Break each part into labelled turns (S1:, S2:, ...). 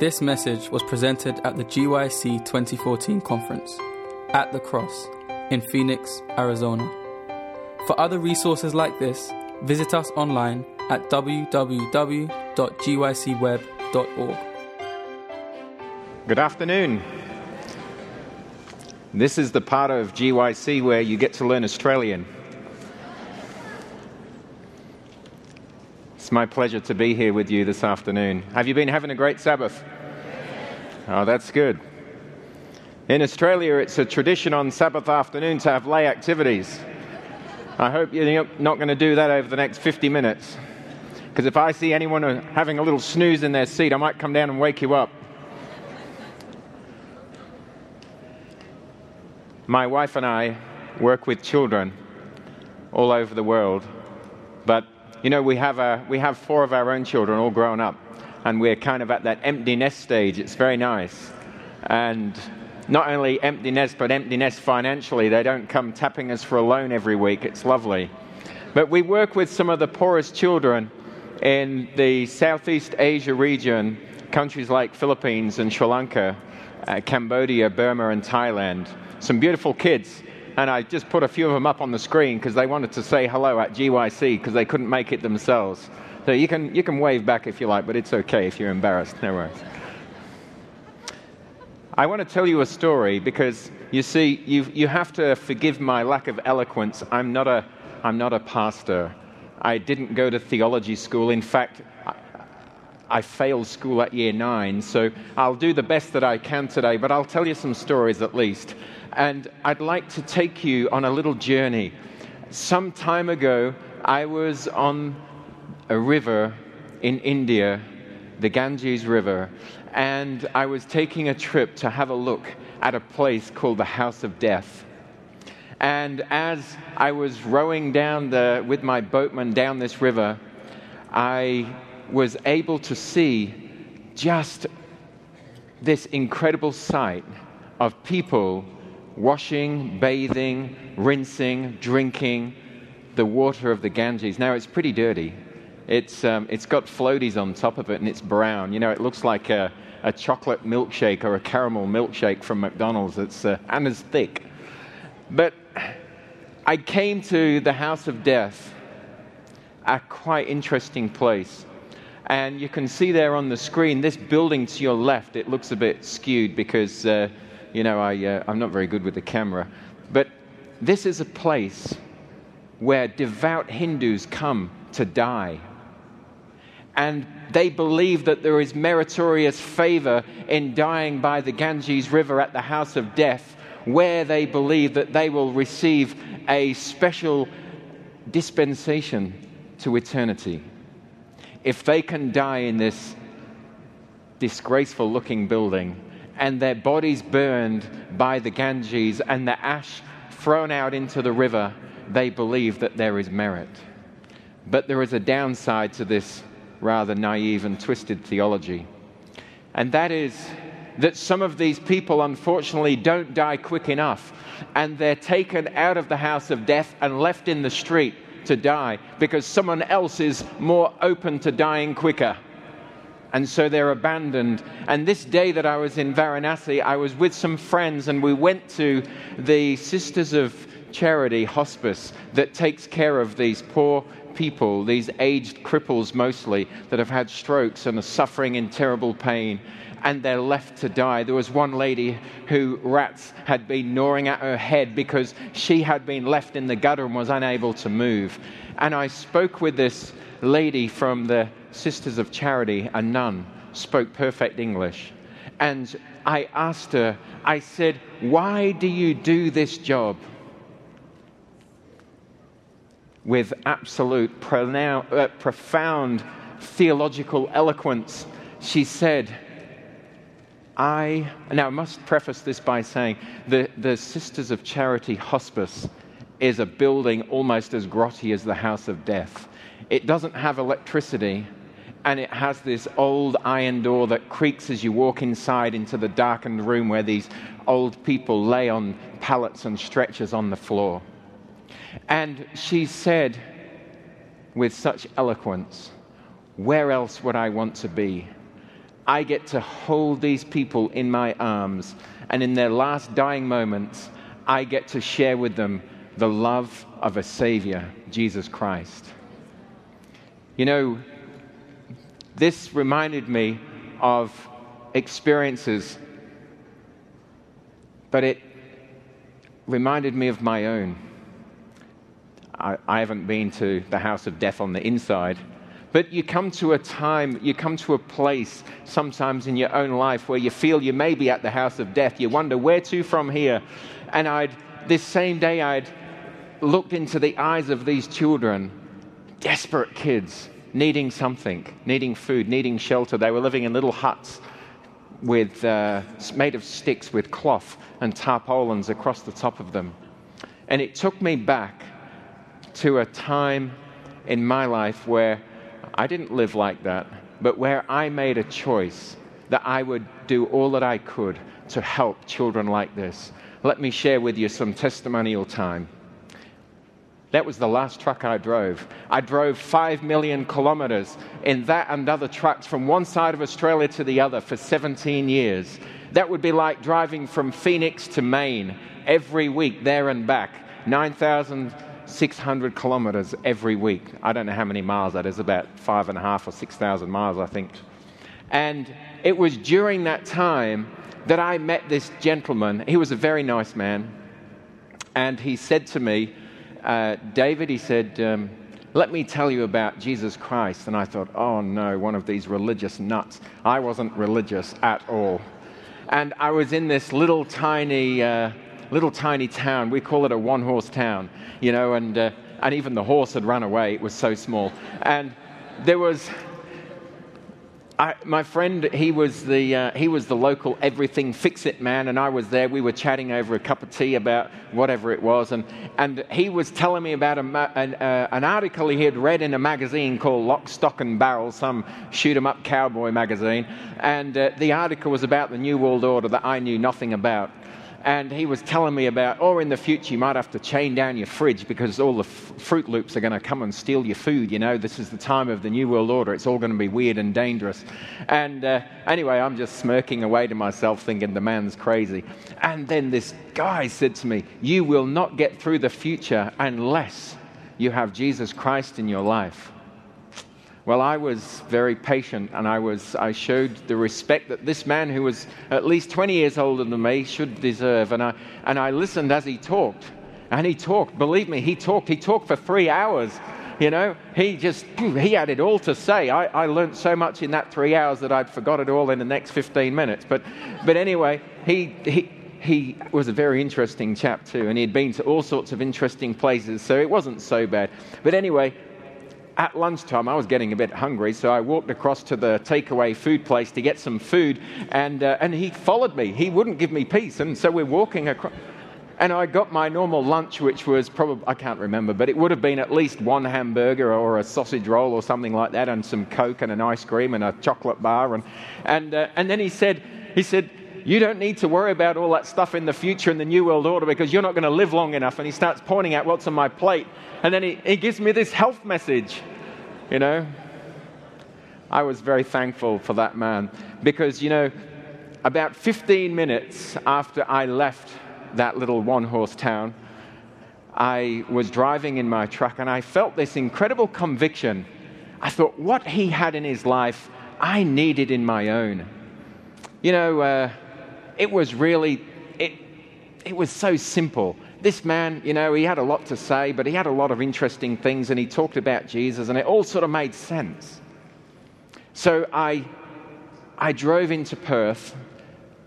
S1: This message was presented at the GYC 2014 conference at the Cross in Phoenix, Arizona. For other resources like this, visit us online at www.gycweb.org.
S2: Good afternoon. This is the part of GYC where you get to learn Australian. It's my pleasure to be here with you this afternoon. Have you been having a great Sabbath? Oh, that's good. In Australia, it's a tradition on Sabbath afternoon to have lay activities. I hope you're not going to do that over the next 50 minutes. Because if I see anyone having a little snooze in their seat, I might come down and wake you up. My wife and I work with children all over the world, but you know, we have, a, we have four of our own children all grown up, and we're kind of at that empty nest stage. It's very nice. And not only empty nest, but empty nest financially. They don't come tapping us for a loan every week. It's lovely. But we work with some of the poorest children in the Southeast Asia region, countries like Philippines and Sri Lanka, uh, Cambodia, Burma, and Thailand. Some beautiful kids and I just put a few of them up on the screen because they wanted to say hello at GYC because they couldn't make it themselves. So you can, you can wave back if you like, but it's okay if you're embarrassed. No worries. I want to tell you a story because you see, you, you have to forgive my lack of eloquence. I'm not, a, I'm not a pastor. I didn't go to theology school. In fact, I, I failed school at year nine, so I'll do the best that I can today, but I'll tell you some stories at least and I'd like to take you on a little journey. Some time ago, I was on a river in India, the Ganges River, and I was taking a trip to have a look at a place called the House of Death. And as I was rowing down the, with my boatman down this river, I was able to see just this incredible sight of people washing, bathing, rinsing, drinking the water of the Ganges. Now, it's pretty dirty. It's, um, it's got floaties on top of it and it's brown. You know, it looks like a, a chocolate milkshake or a caramel milkshake from McDonald's. It's, uh, and it's thick. But I came to the House of Death, a quite interesting place. And you can see there on the screen, this building to your left, it looks a bit skewed because uh, you know, I, uh, I'm not very good with the camera. But this is a place where devout Hindus come to die. And they believe that there is meritorious favor in dying by the Ganges River at the house of death, where they believe that they will receive a special dispensation to eternity. If they can die in this disgraceful looking building, and their bodies burned by the Ganges and the ash thrown out into the river, they believe that there is merit. But there is a downside to this rather naive and twisted theology. And that is that some of these people, unfortunately, don't die quick enough. And they're taken out of the house of death and left in the street to die because someone else is more open to dying quicker and so they're abandoned. And this day that I was in Varanasi, I was with some friends, and we went to the Sisters of Charity hospice that takes care of these poor people, these aged cripples mostly, that have had strokes and are suffering in terrible pain. And they're left to die. There was one lady who rats had been gnawing at her head because she had been left in the gutter and was unable to move. And I spoke with this lady from the Sisters of Charity, a nun, spoke perfect English. And I asked her, I said, Why do you do this job? With absolute uh, profound theological eloquence, she said, I, now I must preface this by saying the, the Sisters of Charity Hospice is a building almost as grotty as the House of Death. It doesn't have electricity, and it has this old iron door that creaks as you walk inside into the darkened room where these old people lay on pallets and stretchers on the floor. And she said with such eloquence, Where else would I want to be? I get to hold these people in my arms, and in their last dying moments, I get to share with them the love of a Savior, Jesus Christ. You know, this reminded me of experiences, but it reminded me of my own. I, I, haven't been to the house of death on the inside, but you come to a time, you come to a place sometimes in your own life where you feel you may be at the house of death. You wonder, where to from here? And I'd, this same day, I'd looked into the eyes of these children, desperate kids, needing something, needing food, needing shelter. They were living in little huts with, uh, made of sticks with cloth and tarpaulins across the top of them. And it took me back to a time in my life where I didn't live like that, but where I made a choice that I would do all that I could to help children like this. Let me share with you some testimonial time. That was the last truck I drove. I drove five million kilometers in that and other trucks from one side of Australia to the other for 17 years. That would be like driving from Phoenix to Maine every week, there and back. 9,600 kilometers every week. I don't know how many miles that is, about five and a half or 6,000 miles, I think. And it was during that time that I met this gentleman. He was a very nice man. And he said to me, uh, David, he said, um, let me tell you about Jesus Christ. And I thought, oh no, one of these religious nuts. I wasn't religious at all. And I was in this little tiny, uh, little tiny town. We call it a one horse town, you know, and, uh, and even the horse had run away. It was so small. And there was, I, my friend, he was, the, uh, he was the local everything fix it man, and I was there. We were chatting over a cup of tea about whatever it was, and, and he was telling me about a, an, uh, an article he had read in a magazine called Lock, Stock, and Barrel, some shoot 'em up cowboy magazine. And uh, the article was about the New World Order that I knew nothing about and he was telling me about, or oh, in the future, you might have to chain down your fridge because all the f- Fruit Loops are going to come and steal your food. You know, this is the time of the New World Order. It's all going to be weird and dangerous. And uh, anyway, I'm just smirking away to myself, thinking the man's crazy. And then this guy said to me, You will not get through the future unless you have Jesus Christ in your life. Well, I was very patient and I, was, I showed the respect that this man, who was at least 20 years older than me, should deserve. And I, and I listened as he talked. And he talked, believe me, he talked. He talked for three hours. You know, he just, he had it all to say. I, I learned so much in that three hours that I'd forgot it all in the next 15 minutes. But, but anyway, he, he, he was a very interesting chap too, and he'd been to all sorts of interesting places, so it wasn't so bad. But anyway, at lunchtime, I was getting a bit hungry, so I walked across to the takeaway food place to get some food, and, uh, and he followed me. He wouldn't give me peace, and so we're walking across. And I got my normal lunch, which was probably, I can't remember, but it would have been at least one hamburger or a sausage roll or something like that, and some Coke and an ice cream and a chocolate bar. And, and, uh, and then he said, he said, you don't need to worry about all that stuff in the future in the New World Order because you're not going to live long enough. And he starts pointing out what's on my plate. And then he, he gives me this health message, you know. I was very thankful for that man because, you know, about 15 minutes after I left that little one horse town, I was driving in my truck and I felt this incredible conviction. I thought, what he had in his life, I needed in my own. You know, uh, it was really, it, it was so simple. This man, you know, he had a lot to say, but he had a lot of interesting things, and he talked about Jesus, and it all sort of made sense. So I, I drove into Perth,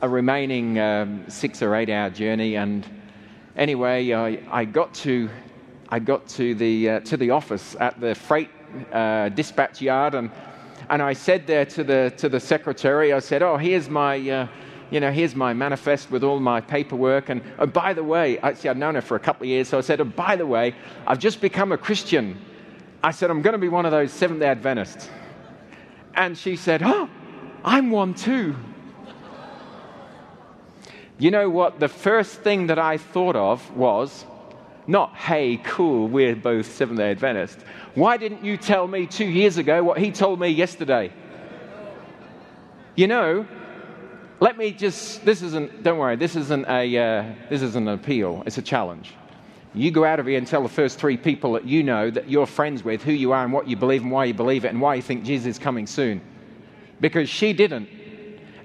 S2: a remaining um, six or eight hour journey, and anyway, I, I got to, I got to the, uh, to the office at the freight uh, dispatch yard, and, and I said there to the, to the secretary, I said, Oh, here's my. Uh, you know, here's my manifest with all my paperwork. And oh, by the way, I actually, I'd known her for a couple of years, so I said, oh, by the way, I've just become a Christian. I said, I'm going to be one of those Seventh day Adventists. And she said, Oh, I'm one too. You know what? The first thing that I thought of was not, hey, cool, we're both Seventh day Adventists. Why didn't you tell me two years ago what he told me yesterday? You know, let me just, this isn't, don't worry, this isn't, a, uh, this isn't an appeal, it's a challenge. You go out of here and tell the first three people that you know that you're friends with who you are and what you believe and why you believe it and why you think Jesus is coming soon. Because she didn't.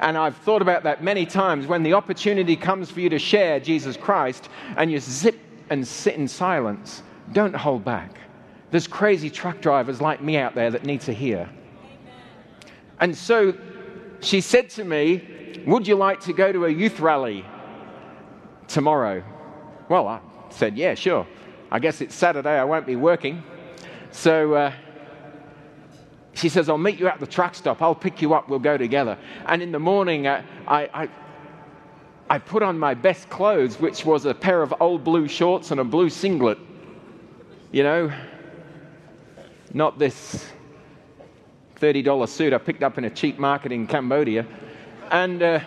S2: And I've thought about that many times when the opportunity comes for you to share Jesus Christ and you zip and sit in silence. Don't hold back. There's crazy truck drivers like me out there that need to hear. And so she said to me, Would you like to go to a youth rally tomorrow? Well, I said, Yeah, sure. I guess it's Saturday, I won't be working. So uh, she says, I'll meet you at the truck stop. I'll pick you up. We'll go together. And in the morning, uh, I, I, I put on my best clothes, which was a pair of old blue shorts and a blue singlet. You know, not this $30 suit I picked up in a cheap market in Cambodia. And uh,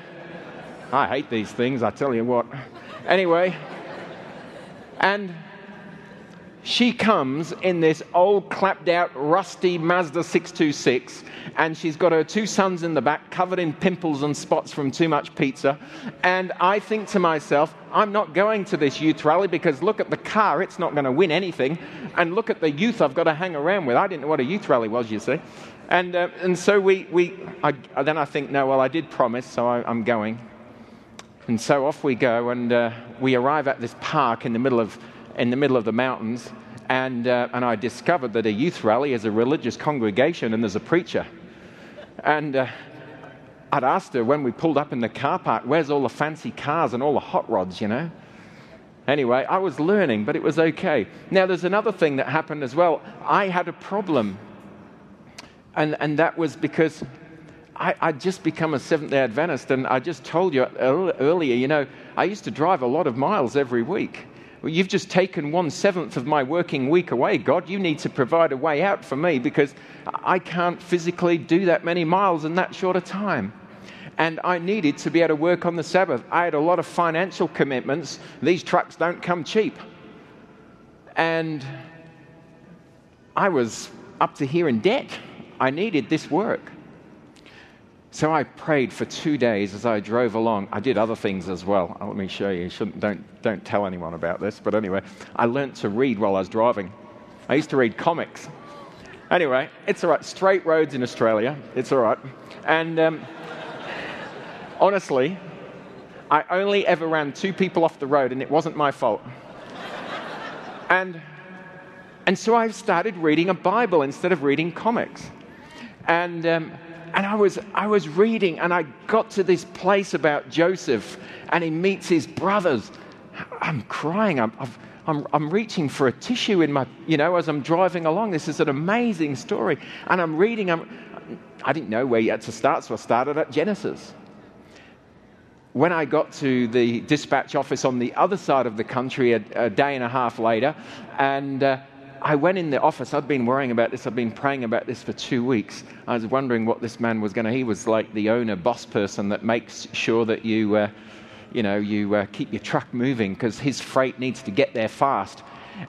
S2: I hate these things, I tell you what. Anyway, and she comes in this old, clapped out, rusty Mazda 626, and she's got her two sons in the back covered in pimples and spots from too much pizza. And I think to myself, I'm not going to this youth rally because look at the car, it's not going to win anything. And look at the youth I've got to hang around with. I didn't know what a youth rally was, you see. And, uh, and so we, we I, then I think, no, well, I did promise, so I, am going. And so off we go, and uh, we arrive at this park in the middle of, in the, middle of the mountains. And, uh, and I discovered that a youth rally is a religious congregation and there's a preacher. And uh, I'd asked her when we pulled up in the car park, where's all the fancy cars and all the hot rods, you know? Anyway, I was learning, but it was okay. Now, there's another thing that happened as well. I had a problem and, and that was because I, would just become a Seventh day Adventist. And I just told you earlier, you know, I used to drive a lot of miles every week. Well, you've just taken one seventh of my working week away, God. You need to provide a way out for me because I can't physically do that many miles in that short a time. And I needed to be able to work on the Sabbath. I had a lot of financial commitments. These trucks don't come cheap. And I was up to here in debt. I needed this work. So I prayed for two days as I drove along. I did other things as well. Let me show you. Shouldn't, don't, don't tell anyone about this. But anyway, I learned to read while I was driving. I used to read comics. Anyway, it's all right. Straight roads in Australia. It's all right. And um, honestly, I only ever ran two people off the road, and it wasn't my fault. and, and so I started reading a Bible instead of reading comics. And, um, and I, was, I was reading, and I got to this place about Joseph, and he meets his brothers. I'm crying. I'm, I'm, I'm reaching for a tissue in my, you know, as I'm driving along. This is an amazing story. And I'm reading, I'm, I didn't know where yet to start, so I started at Genesis. When I got to the dispatch office on the other side of the country a, a day and a half later, and uh, I went in the office. I'd been worrying about this. I'd been praying about this for two weeks. I was wondering what this man was going to. He was like the owner, boss person that makes sure that you, uh, you know, you uh, keep your truck moving because his freight needs to get there fast.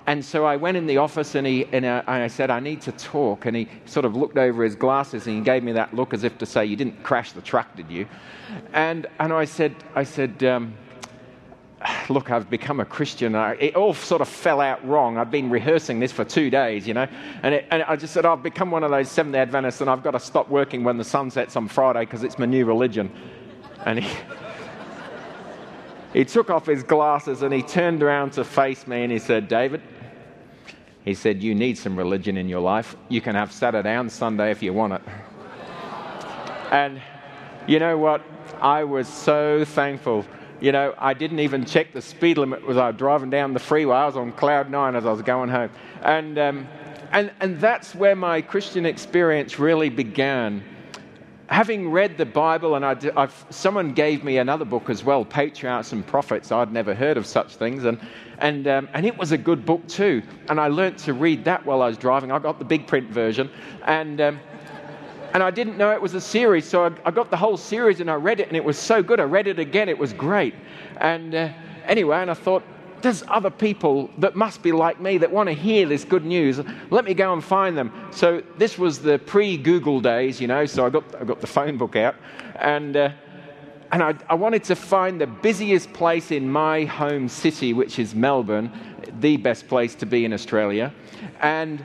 S2: And so I went in the office and, he, and uh, I said, I need to talk. And he sort of looked over his glasses and he gave me that look as if to say, You didn't crash the truck, did you? And, and I said, I said um, look, I've become a Christian. I, it all sort of fell out wrong. I've been rehearsing this for two days, you know. And, it, and I just said, I've become one of those Seventh day Adventists and I've got to stop working when the sun sets on Friday because it's my new religion. And he, he took off his glasses and he turned around to face me and he said, David, he said, You need some religion in your life. You can have Saturday and Sunday if you want it. And you know what? I was so thankful you know, I didn't even check the speed limit as I was driving down the freeway. I was on cloud nine as I was going home. And, um, and, and that's where my Christian experience really began. Having read the Bible, and I, someone gave me another book as well, Patriarchs and Prophets. I'd never heard of such things, and, and, um, and it was a good book too. And I learnt to read that while I was driving. I got the big print version, and um, and I didn't know it was a series, so I, I, got the whole series and I read it, and it was so good. I read it again, it was great. And uh, anyway, and I thought, there's other people that must be like me that want to hear this good news. Let me go and find them. So this was the pre-Google days, you know. So I got I got the phone book out, and uh, and I, I wanted to find the busiest place in my home city, which is Melbourne, the best place to be in Australia, and.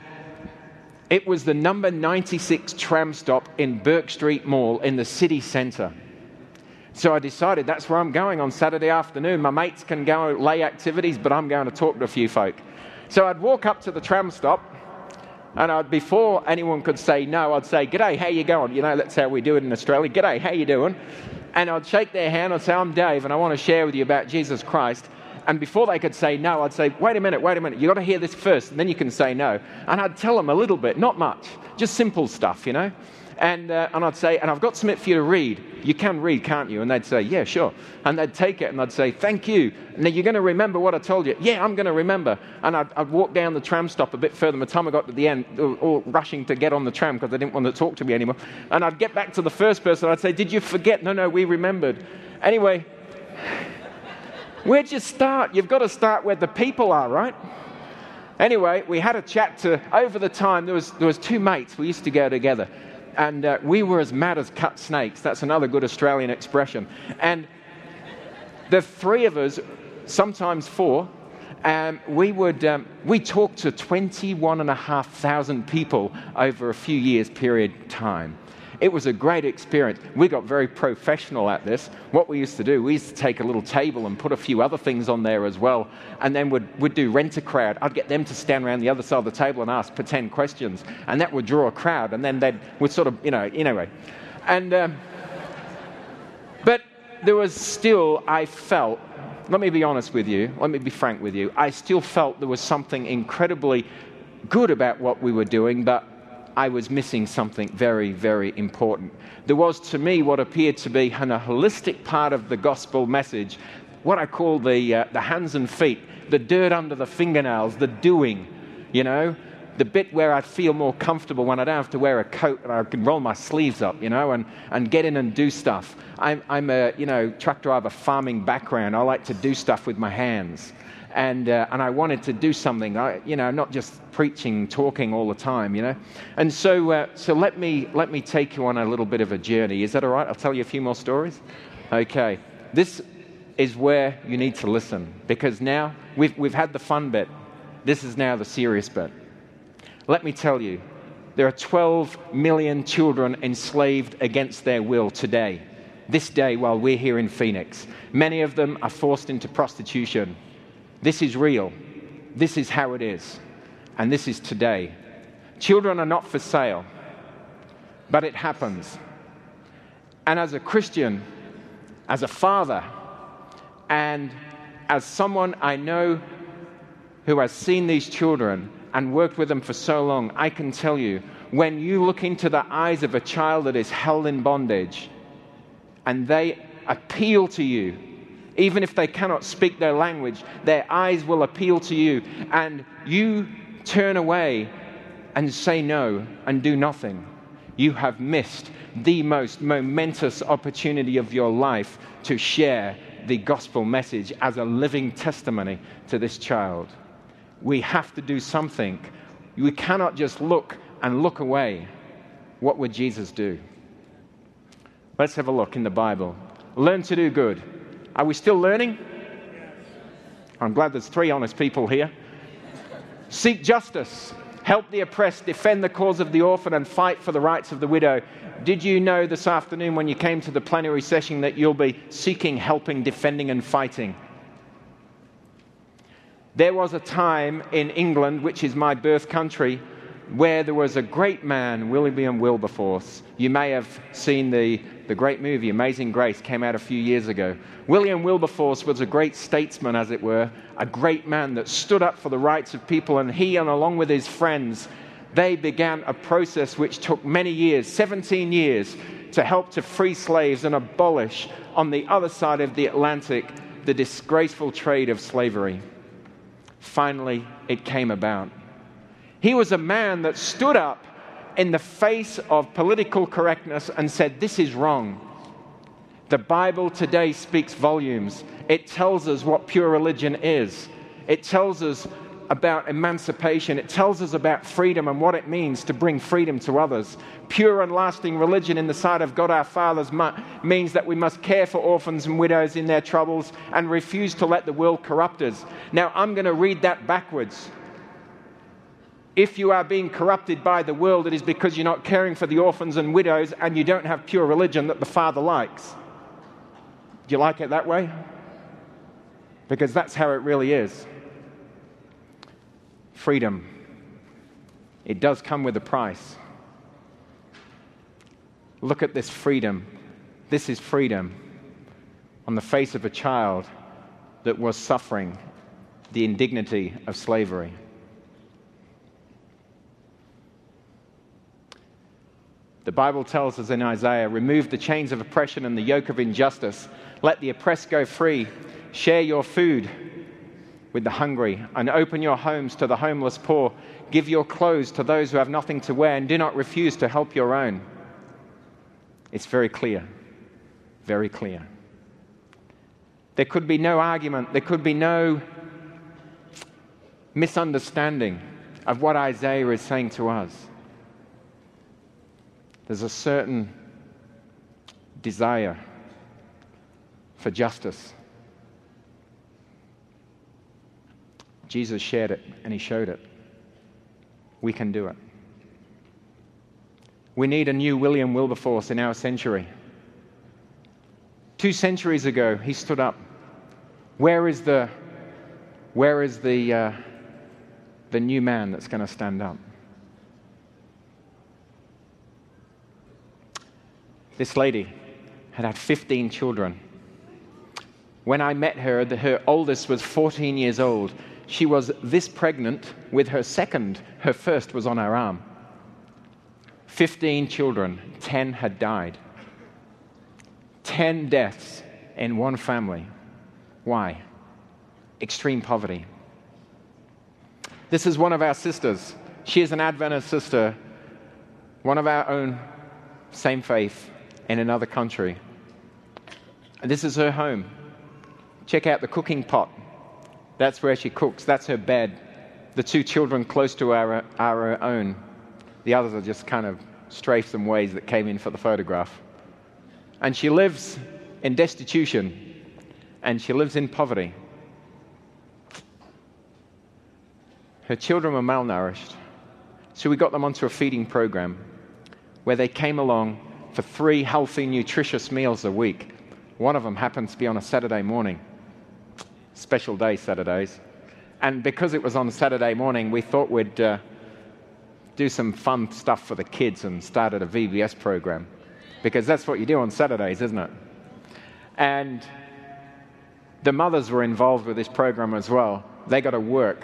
S2: It was the number 96 tram stop in Bourke Street Mall in the city centre. So I decided that's where I'm going on Saturday afternoon. My mates can go lay activities, but I'm going to talk to a few folk. So I'd walk up to the tram stop, and I'd, before anyone could say no, I'd say, G'day, how you going? You know, that's how we do it in Australia. G'day, how you doing? And I'd shake their hand, I'd say, I'm Dave, and I want to share with you about Jesus Christ. And before they could say no, I'd say, wait a minute, wait a minute, you've got to hear this first, and then you can say no. And I'd tell them a little bit, not much, just simple stuff, you know. And, uh, and I'd say, and I've got something for you to read. You can read, can't you? And they'd say, yeah, sure. And they'd take it and I'd say, thank you. Now you're going to remember what I told you. Yeah, I'm going to remember. And I'd, I'd, walk down the tram stop a bit further. By the time I got to the end, all rushing to get on the tram because they didn't want to talk to me anymore. And I'd get back to the first person. I'd say, did you forget? No, no, we remembered. Anyway, where'd you start? You've got to start where the people are, right? Anyway, we had a chat to, over the time, there was, there was two mates. We used to go together and uh, we were as mad as cut snakes. That's another good Australian expression. And the three of us, sometimes four, um, we would um, we talked to 21,500 people over a few years period time. It was a great experience. We got very professional at this. What we used to do, we used to take a little table and put a few other things on there as well, and then we'd, we'd do rent a crowd. I'd get them to stand around the other side of the table and ask pretend questions, and that would draw a crowd, and then they'd would sort of, you know, anyway. And, um, but there was still, I felt, let me be honest with you, let me be frank with you, I still felt there was something incredibly good about what we were doing, but I was missing something very, very important. There was to me what appeared to be a holistic part of the gospel message, what I call the, uh, the hands and feet, the dirt under the fingernails, the doing, you know, the bit where I feel more comfortable when I don't have to wear a coat and I can roll my sleeves up, you know, and, and get in and do stuff. I'm, I'm a, you know, truck driver, farming background. I like to do stuff with my hands and, uh, and I wanted to do something, I, you know, not just preaching, talking all the time, you know. And so, uh, so let, me, let me take you on a little bit of a journey. Is that all right? I'll tell you a few more stories. Okay. This is where you need to listen because now we've, we've had the fun bit. This is now the serious bit. Let me tell you, there are 12 million children enslaved against their will today, this day while we're here in Phoenix. Many of them are forced into prostitution. This is real. This is how it is. And this is today. Children are not for sale, but it happens. And as a Christian, as a father, and as someone I know who has seen these children and worked with them for so long, I can tell you when you look into the eyes of a child that is held in bondage and they appeal to you even if they cannot speak their language, their eyes will appeal to you, and you turn away and say no and do nothing. You have missed the most momentous opportunity of your life to share the gospel message as a living testimony to this child. We have to do something. We cannot just look and look away. What would Jesus do? Let's have a look in the Bible. Learn to do good. Are we still learning? I'm glad there's three honest people here. Seek justice, help the oppressed, defend the cause of the orphan, and fight for the rights of the widow. Did you know this afternoon when you came to the plenary session that you'll be seeking, helping, defending, and fighting? There was a time in England, which is my birth country, where there was a great man, William Wilberforce. You may have seen the, the great movie, Amazing Grace, came out a few years ago. William Wilberforce was a great statesman, as it were, a great man that stood up for the rights of people, and he, and along with his friends, they began a process which took many years 17 years to help to free slaves and abolish on the other side of the Atlantic the disgraceful trade of slavery. Finally, it came about. He was a man that stood up in the face of political correctness and said, This is wrong. The Bible today speaks volumes. It tells us what pure religion is. It tells us about emancipation. It tells us about freedom and what it means to bring freedom to others. Pure and lasting religion in the sight of God our Father means that we must care for orphans and widows in their troubles and refuse to let the world corrupt us. Now, I'm going to read that backwards. If you are being corrupted by the world, it is because you're not caring for the orphans and widows and you don't have pure religion that the Father likes. Do you like it that way? Because that's how it really is freedom. It does come with a price. Look at this freedom. This is freedom on the face of a child that was suffering the indignity of slavery. The Bible tells us in Isaiah remove the chains of oppression and the yoke of injustice. Let the oppressed go free. Share your food with the hungry, and open your homes to the homeless poor. Give your clothes to those who have nothing to wear, and do not refuse to help your own. It's very clear. Very clear. There could be no argument, there could be no misunderstanding of what Isaiah is saying to us. There's a certain desire for justice Jesus shared it and he showed it. We can do it. We need a new William Wilberforce in our century. Two centuries ago, he stood up. Where is the, where is the, uh, the new man that's going to stand up? This lady had had 15 children. When I met her, her oldest was 14 years old she was this pregnant with her second. Her first was on her arm. 15 children, 10 had died. 10 deaths in one family. Why? Extreme poverty. This is one of our sisters. She is an Adventist sister, one of our own, same faith, in another country. This is her home. Check out the cooking pot that's where she cooks. That's her bed. The two children close to our, our own. The others are just kind of strafes and ways that came in for the photograph. And she lives in destitution and she lives in poverty. Her children were malnourished. So we got them onto a feeding program where they came along for three healthy, nutritious meals a week. One of them happens to be on a Saturday morning special day Saturdays. And because it was on Saturday morning, we thought we'd uh, do some fun stuff for the kids and started a VBS program. Because that's what you do on Saturdays, isn't it? And the mothers were involved with this program as well. They got to work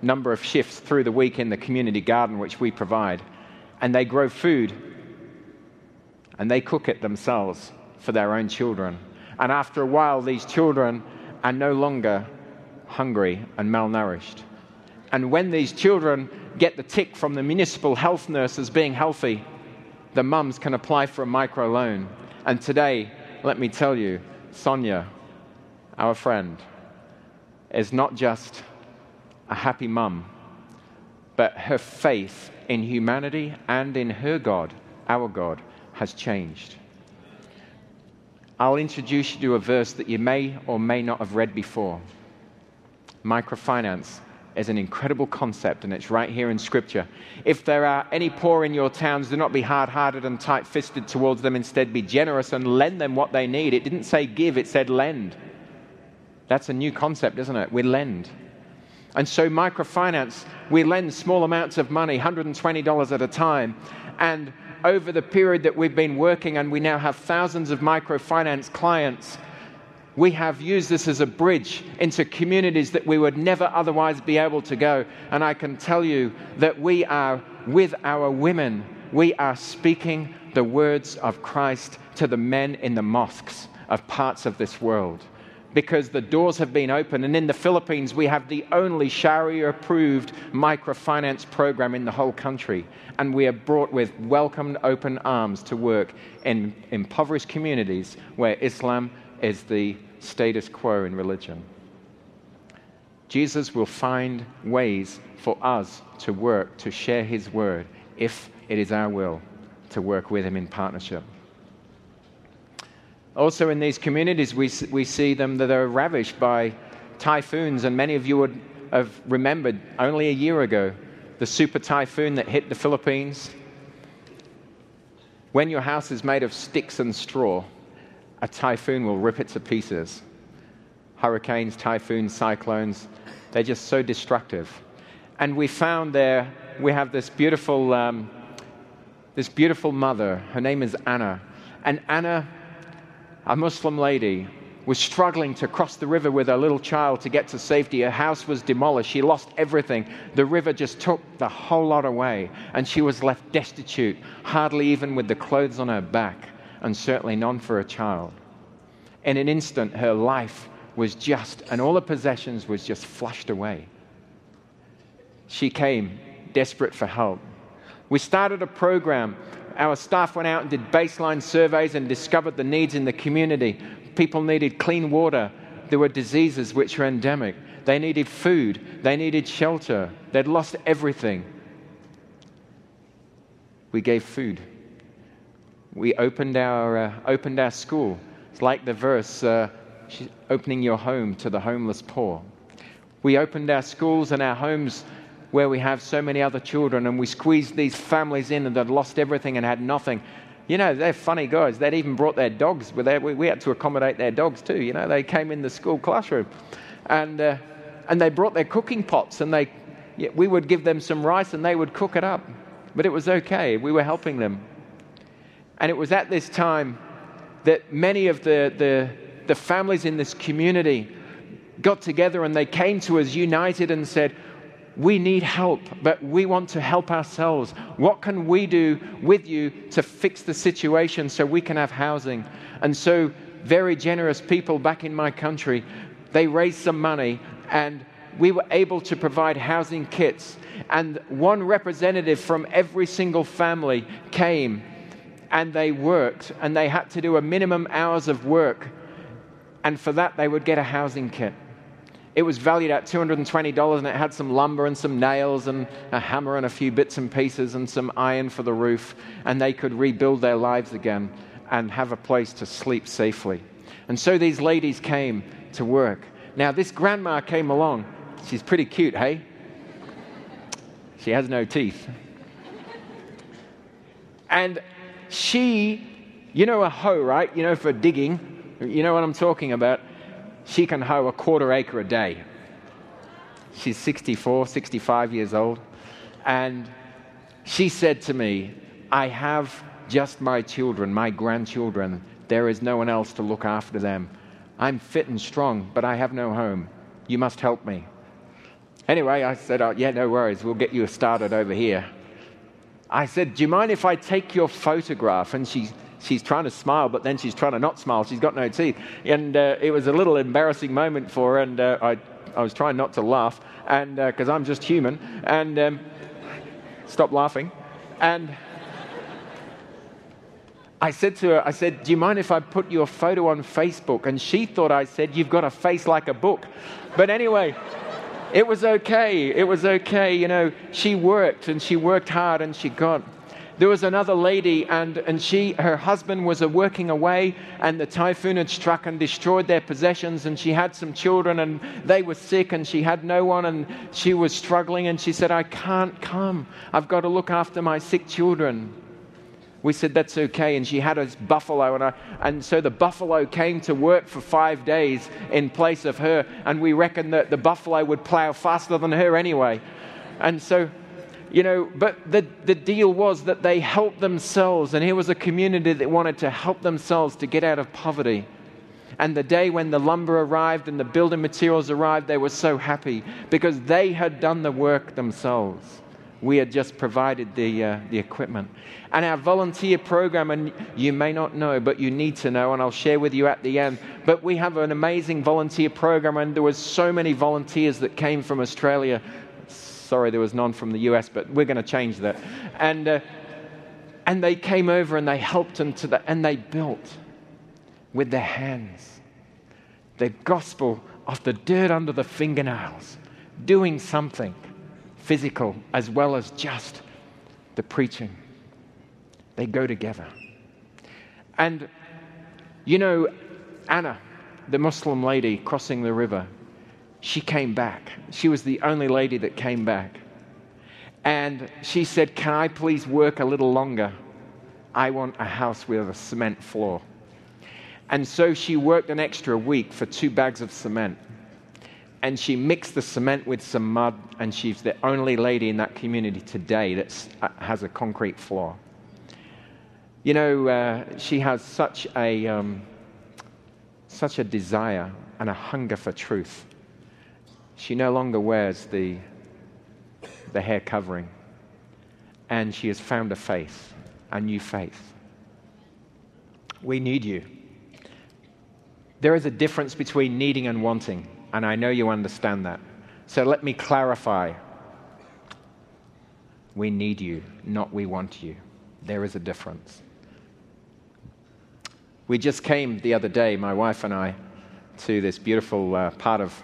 S2: number of shifts through the week in the community garden which we provide. And they grow food and they cook it themselves for their own children. And after a while, these children are no longer hungry and malnourished. And when these children get the tick from the municipal health nurses being healthy, the mums can apply for a microloan. And today, let me tell you, Sonia, our friend, is not just a happy mum, but her faith in humanity and in her God, our God, has changed. I'll introduce you to a verse that you may or may not have read before. Microfinance is an incredible concept, and it's right here in Scripture. If there are any poor in your towns, do not be hard hearted and tight fisted towards them. Instead, be generous and lend them what they need. It didn't say give, it said lend. That's a new concept, isn't it? We lend. And so, microfinance, we lend small amounts of money, $120 at a time. And over the period that we've been working, and we now have thousands of microfinance clients, we have used this as a bridge into communities that we would never otherwise be able to go. And I can tell you that we are with our women, we are speaking the words of Christ to the men in the mosques of parts of this world because the doors have been opened. And in the Philippines, we have the only Sharia approved microfinance program in the whole country. And we are brought with welcomed open arms to work in impoverished communities where Islam is the status quo in religion. Jesus will find ways for us to work, to share his word, if it is our will to work with him in partnership. Also, in these communities, we, we see them that are ravished by typhoons, and many of you would have remembered only a year ago the super typhoon that hit the Philippines. When your house is made of sticks and straw, a typhoon will rip it to pieces. Hurricanes, typhoons, cyclones, they're just so destructive. And we found there, we have this beautiful, um, this beautiful mother. Her name is Anna. And Anna, a Muslim lady, was struggling to cross the river with her little child to get to safety. Her house was demolished. She lost everything. The river just took the whole lot away, and she was left destitute, hardly even with the clothes on her back, and certainly none for a child. In an instant, her life was just, and all her possessions was just flushed away. She came desperate for help. We started a program. Our staff went out and did baseline surveys and discovered the needs in the community. People needed clean water. There were diseases which were endemic. They needed food. They needed shelter. They'd lost everything. We gave food. We opened our, uh, opened our school. It's like the verse, uh, opening your home to the homeless poor. We opened our schools and our homes where we have so many other children, and we squeezed these families in that had lost everything and had nothing. You know, they're funny guys. They'd even brought their dogs. We, had to accommodate their dogs too. You know, they came in the school classroom. And, uh, and they brought their cooking pots, and they, we would give them some rice, and they would cook it up. But it was okay. We were helping them. And it was at this time that many of the, the, the families in this community got together and they came to us united and said, we need help, but we want to help ourselves. What can we do with you to fix the situation so we can have housing? And so, very generous people back in my country, they raised some money and we were able to provide housing kits. And one representative from every single family came and they worked and they had to do a minimum hours of work. And for that, they would get a housing kit. It was valued at $220 and it had some lumber and some nails and a hammer and a few bits and pieces and some iron for the roof. And they could rebuild their lives again and have a place to sleep safely. And so these ladies came to work. Now, this grandma came along. She's pretty cute, hey? She has no teeth. And she, you know, a hoe, right? You know, for digging. You know what I'm talking about she can hoe a quarter acre a day. She's 64, 65 years old. And she said to me, I have just my children, my grandchildren. There is no one else to look after them. I'm fit and strong, but I have no home. You must help me. Anyway, I said, oh, Yeah, no worries. We'll get you started over here. I said, Do you mind if I take your photograph? And she she's trying to smile, but then she's trying to not smile. She's got no teeth. And uh, it was a little embarrassing moment for her, and uh, I, I was trying not to laugh, and because uh, I'm just human, and um, stop laughing. And I said to her, I said, Do you mind if I put your photo on Facebook? And she thought I said, You've got a face like a book. But anyway, it was okay. It was okay. You know, she worked and she worked hard and she got there was another lady, and, and she, her husband was working away, and the typhoon had struck and destroyed their possessions. And she had some children, and they were sick, and she had no one, and she was struggling. And she said, I can't come. I've got to look after my sick children. We said, That's okay. And she had a buffalo. And, I, and so the buffalo came to work for five days in place of her. And we reckoned that the buffalo would plow faster than her anyway. And so you know, but the, the deal was that they helped themselves, and here was a community that wanted to help themselves to get out of poverty. And the day when the lumber arrived and the building materials arrived, they were so happy because they had done the work themselves. We had just provided the, uh, the equipment. And our volunteer program, and you may not know, but you need to know, and I'll share with you at the end. But we have an amazing volunteer program, and there was so many volunteers that came from Australia Sorry, there was none from the US, but we're going to change that. And, uh, and they came over and they helped them to the, and they built with their hands the gospel of the dirt under the fingernails, doing something physical as well as just the preaching. They go together. And you know, Anna, the Muslim lady crossing the river, she came back. She was the only lady that came back. And she said, Can I please work a little longer? I want a house with a cement floor. And so she worked an extra week for two bags of cement. And she mixed the cement with some mud, and she's the only lady in that community today that uh, has a concrete floor. You know, uh, she has such a, um, such a desire and a hunger for truth. She no longer wears the, the hair covering, and she has found a faith, a new faith. We need you. There is a difference between needing and wanting, and I know you understand that. So let me clarify. We need you, not we want you. There is a difference. We just came the other day, my wife and I, to this beautiful uh, part of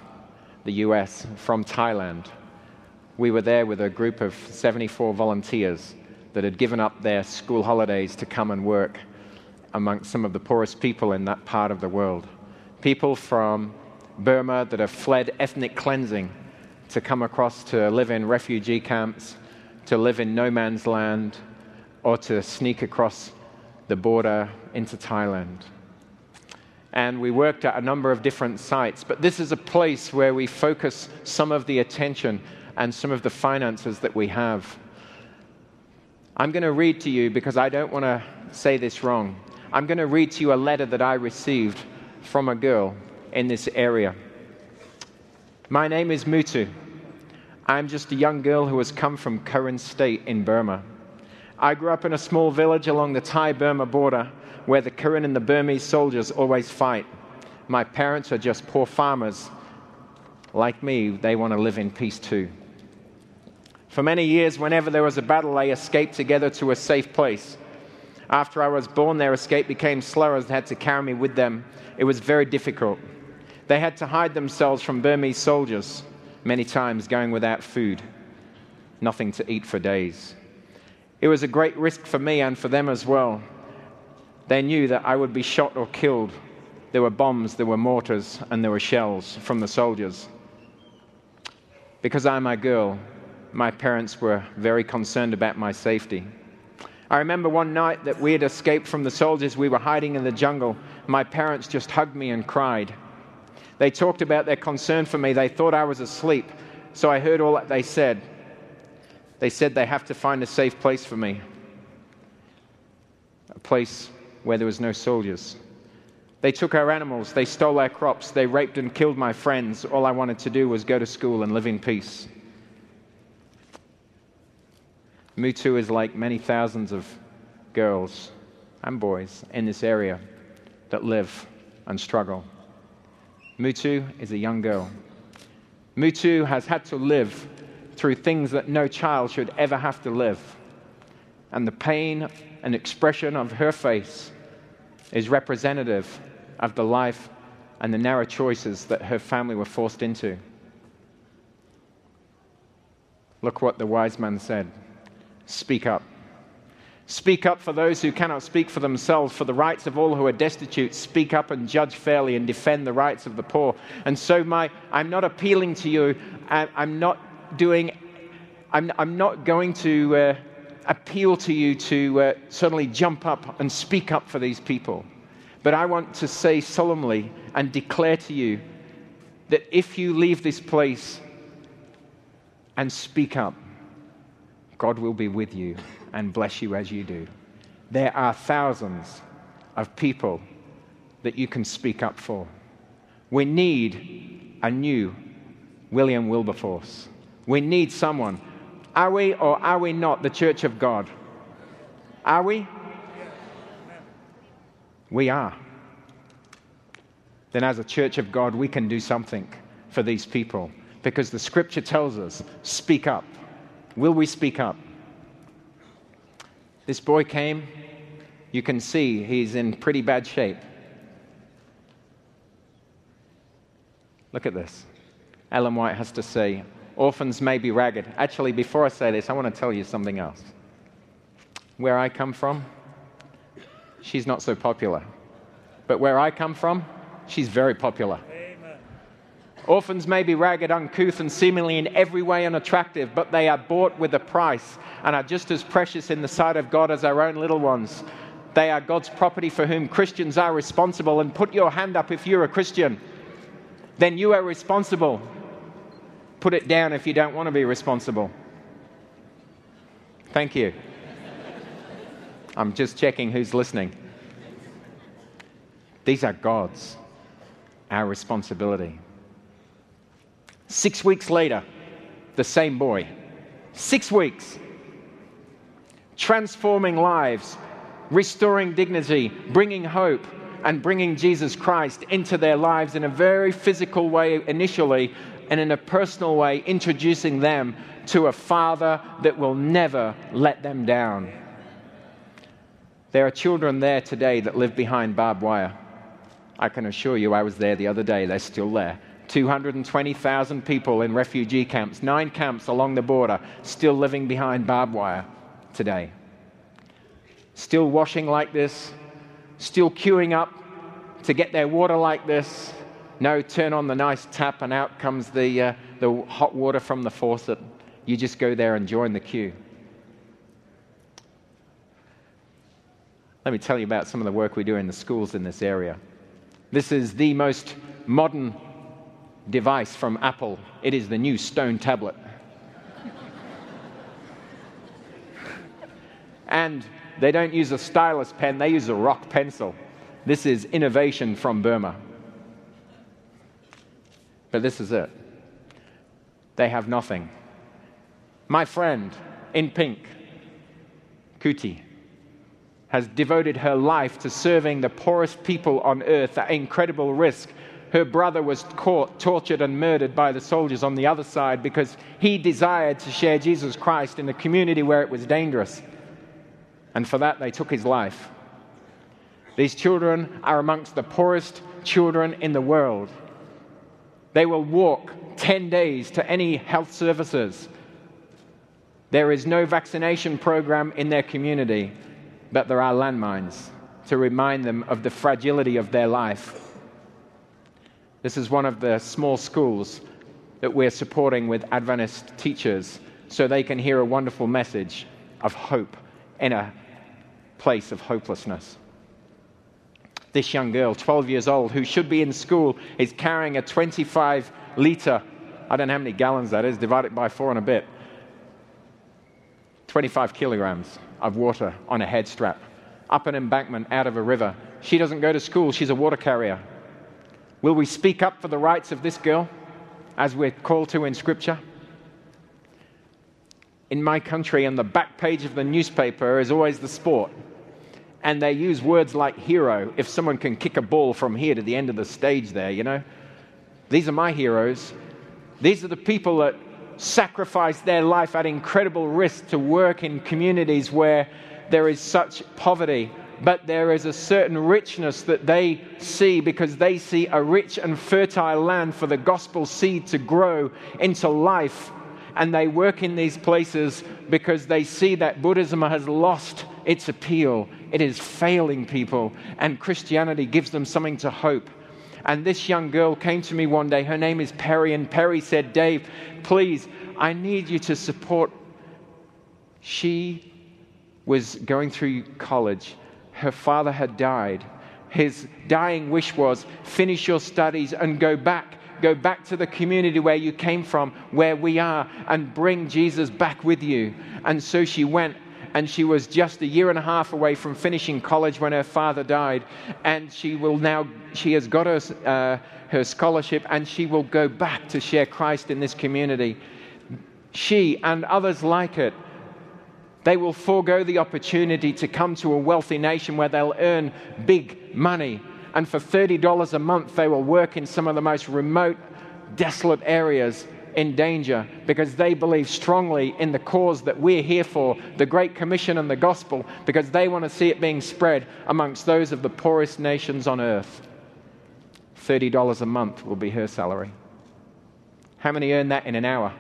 S2: the US from Thailand. We were there with a group of 74 volunteers that had given up their school holidays to come and work amongst some of the poorest people in that part of the world. People from Burma that have fled ethnic cleansing to come across to live in refugee camps, to live in no man's land, or to sneak across the border into Thailand. And we worked at a number of different sites, but this is a place where we focus some of the attention and some of the finances that we have. I'm going to read to you because I don't want to say this wrong. I'm going to read to you a letter that I received from a girl in this area. My name is Mutu. I'm just a young girl who has come from Karen State in Burma. I grew up in a small village along the Thai Burma border where the Karen and the Burmese soldiers always fight. My parents are just poor farmers. Like me, they want to live in peace too. For many years, whenever there was a battle, they escaped together to a safe place. After I was born, their escape became slower as they had to carry me with them. It was very difficult. They had to hide themselves from Burmese soldiers, many times going without food, nothing to eat for days. It was a great risk for me and for them as well. They knew that I would be shot or killed. There were bombs, there were mortars, and there were shells from the soldiers. Because I'm a girl, my parents were very concerned about my safety. I remember one night that we had escaped from the soldiers. We were hiding in the jungle. My parents just hugged me and cried. They talked about their concern for me. They thought I was asleep, so I heard all that they said. They said they have to find a safe place for me, a place where there was no soldiers. They took our animals, they stole our crops, they raped and killed my friends. All I wanted to do was go to school and live in peace. Mutu is like many thousands of girls and boys in this area that live and struggle. Mutu is a young girl. Mutu has had to live through things that no child should ever have to live. And the pain and expression of her face is representative of the life and the narrow choices that her family were forced into. Look what the wise man said Speak up. Speak up for those who cannot speak for themselves, for the rights of all who are destitute. Speak up and judge fairly and defend the rights of the poor. And so, my, I'm not appealing to you. I'm not doing, I'm, I'm not going to uh, appeal to you to uh, suddenly jump up and speak up for these people. But I want to say solemnly and declare to you that if you leave this place and speak up, God will be with you and bless you as you do. There are thousands of people that you can speak up for. We need a new William Wilberforce. We need someone. Are we or are we not the church of God? Are we? We are. Then, as a church of God, we can do something for these people because the scripture tells us speak up. Will we speak up? This boy came. You can see he's in pretty bad shape. Look at this. Ellen White has to say, orphans may be ragged. Actually, before I say this, I want to tell you something else. Where I come from, she's not so popular. But where I come from, she's very popular. Amen. Orphans may be ragged, uncouth, and seemingly in every way unattractive, but they are bought with a price and are just as precious in the sight of God as our own little ones. They are God's property for whom Christians are responsible. And put your hand up if you're a Christian. Then you are responsible. Put it down if you don't want to be responsible. Thank you. I'm just checking who's listening. These are God's, our responsibility. Six weeks later, the same boy. Six weeks. Transforming lives, restoring dignity, bringing hope, and bringing Jesus Christ into their lives in a very physical way initially, and in a personal way, introducing them to a Father that will never let them down. There are children there today that live behind barbed wire. I can assure you, I was there the other day, they're still there. 220,000 people in refugee camps, nine camps along the border, still living behind barbed wire today. Still washing like this, still queuing up to get their water like this. No, turn on the nice tap and out comes the, uh, the hot water from the faucet. You just go there and join the queue. Let me tell you about some of the work we do in the schools in this area. This is the most modern device from Apple. It is the new stone tablet. and they don't use a stylus pen, they use a rock pencil. This is innovation from Burma. But this is it. They have nothing. My friend in pink, Kuti, has devoted her life to serving the poorest people on earth at incredible risk. Her brother was caught, tortured, and murdered by the soldiers on the other side because he desired to share Jesus Christ in a community where it was dangerous. And for that, they took his life. These children are amongst the poorest children in the world. They will walk 10 days to any health services. There is no vaccination program in their community but there are landmines to remind them of the fragility of their life. This is one of the small schools that we're supporting with Adventist teachers so they can hear a wonderful message of hope in a place of hopelessness. This young girl, 12 years old, who should be in school, is carrying a 25 liter, I don't know how many gallons that is, divide it by four and a bit, 25 kilograms of water on a head strap, up an embankment out of a river. She doesn't go to school, she's a water carrier. Will we speak up for the rights of this girl as we're called to in Scripture? In my country, on the back page of the newspaper is always the sport. And they use words like hero if someone can kick a ball from here to the end of the stage there, you know? These are my heroes. These are the people that sacrifice their life at incredible risk to work in communities where there is such poverty. But there is a certain richness that they see because they see a rich and fertile land for the gospel seed to grow into life. And they work in these places because they see that Buddhism has lost its appeal. It is failing people, and Christianity gives them something to hope. And this young girl came to me one day. Her name is Perry. And Perry said, Dave, please, I need you to support. She was going through college. Her father had died. His dying wish was finish your studies and go back. Go back to the community where you came from, where we are, and bring Jesus back with you. And so she went and she was just a year and a half away from finishing college when her father died. And she will now, she has got her, uh, her scholarship and she will go back to share Christ in this community. She and others like it, they will forego the opportunity to come to a wealthy nation where they'll earn big money. And for $30 a month, they will work in some of the most remote, desolate areas in danger because they believe strongly in the cause that we're here for, the Great Commission and the gospel, because they want to see it being spread amongst those of the poorest nations on earth. $30 a month will be her salary. How many earn that in an hour?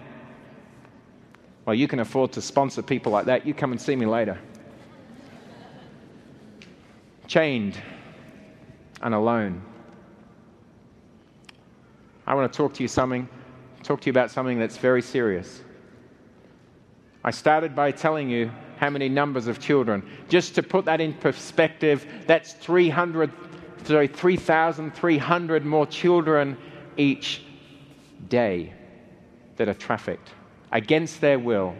S2: Well, you can afford to sponsor people like that. You come and see me later. Chained and alone. I want to talk to you something, talk to you about something that's very serious. I started by telling you how many numbers of children. Just to put that in perspective, that's 300, sorry, 3,300 more children each day that are trafficked against their will.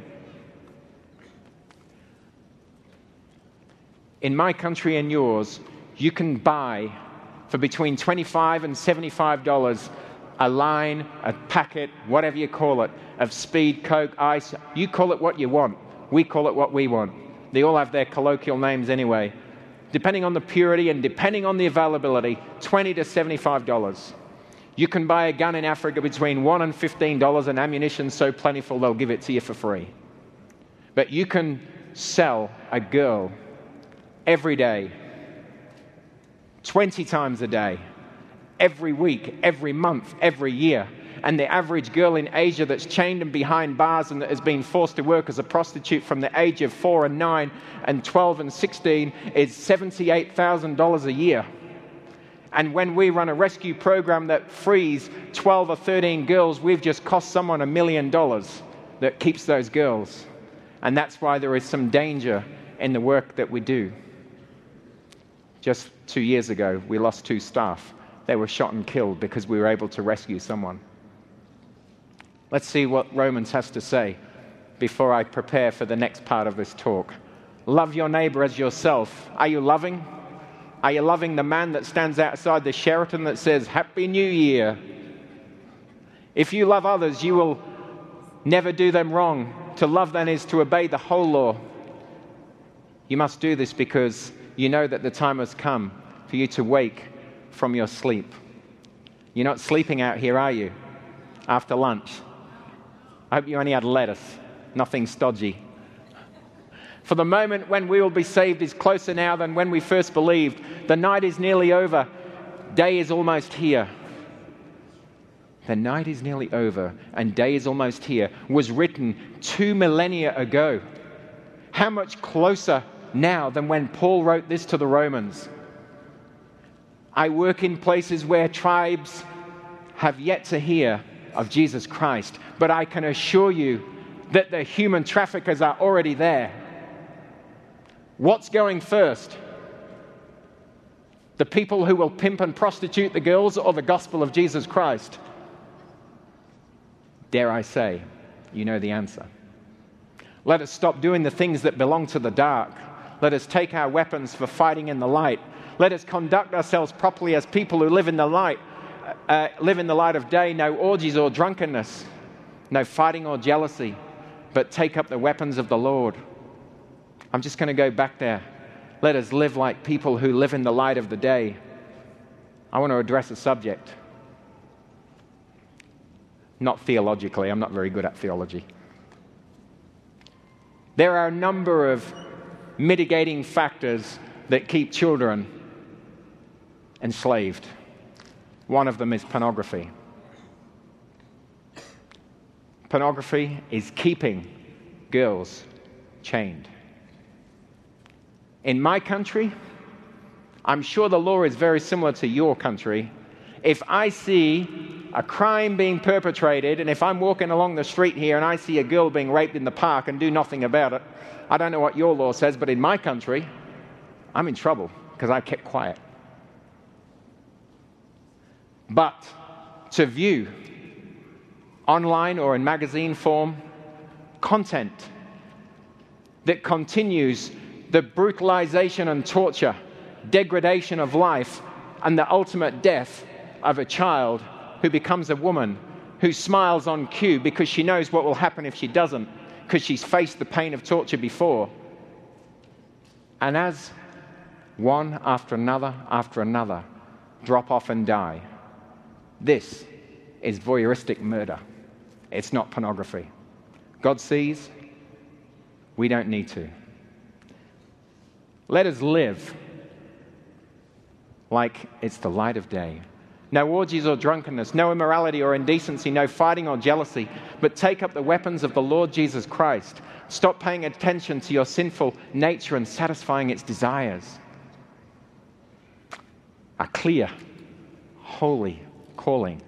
S2: In my country and yours, you can buy for between 25 and 75 dollars a line, a packet, whatever you call it, of speed, coke, ice. You call it what you want. We call it what we want. They all have their colloquial names anyway. Depending on the purity and depending on the availability, 20 to 75 dollars. You can buy a gun in Africa between $1 and $15 and ammunition so plentiful they'll give it to you for free. But you can sell a girl every day, 20 times a day, every week, every month, every year. And the average girl in Asia that's chained and behind bars and that has been forced to work as a prostitute from the age of 4 and 9 and 12 and 16 is $78,000 a year. And when we run a rescue program that frees 12 or 13 girls, we've just cost someone a million dollars that keeps those girls. And that's why there is some danger in the work that we do. Just two years ago, we lost two staff. They were shot and killed because we were able to rescue someone. Let's see what Romans has to say before I prepare for the next part of this talk. Love your neighbor as yourself. Are you loving? Are you loving the man that stands outside the Sheraton that says, Happy New Year? If you love others, you will never do them wrong. To love then is to obey the whole law. You must do this because you know that the time has come for you to wake from your sleep. You're not sleeping out here, are you? After lunch. I hope you only had lettuce, nothing stodgy. For the moment when we will be saved is closer now than when we first believed. The night is nearly over, day is almost here. The night is nearly over and day is almost here was written two millennia ago. How much closer now than when Paul wrote this to the Romans? I work in places where tribes have yet to hear of Jesus Christ, but I can assure you that the human traffickers are already there. What's going first? The people who will pimp and prostitute the girls or the gospel of Jesus Christ? Dare I say, you know the answer. Let us stop doing the things that belong to the dark. Let us take our weapons for fighting in the light. Let us conduct ourselves properly as people who live in the light, uh, live in the light of day, no orgies or drunkenness, no fighting or jealousy, but take up the weapons of the Lord I'm just going to go back there. Let us live like people who live in the light of the day. I want to address a subject. Not theologically, I'm not very good at theology. There are a number of mitigating factors that keep children enslaved. One of them is pornography. Pornography is keeping girls chained. In my country, I'm sure the law is very similar to your country. If I see a crime being perpetrated, and if I'm walking along the street here and I see a girl being raped in the park and do nothing about it, I don't know what your law says, but in my country, I'm in trouble because I kept quiet. But to view online or in magazine form content that continues the brutalization and torture, degradation of life, and the ultimate death of a child who becomes a woman who smiles on cue because she knows what will happen if she doesn't, because she's faced the pain of torture before. And as one after another after another drop off and die, this is voyeuristic murder. It's not pornography. God sees, we don't need to. Let us live like it's the light of day. No orgies or drunkenness, no immorality or indecency, no fighting or jealousy, but take up the weapons of the Lord Jesus Christ. Stop paying attention to your sinful nature and satisfying its desires. A clear, holy calling.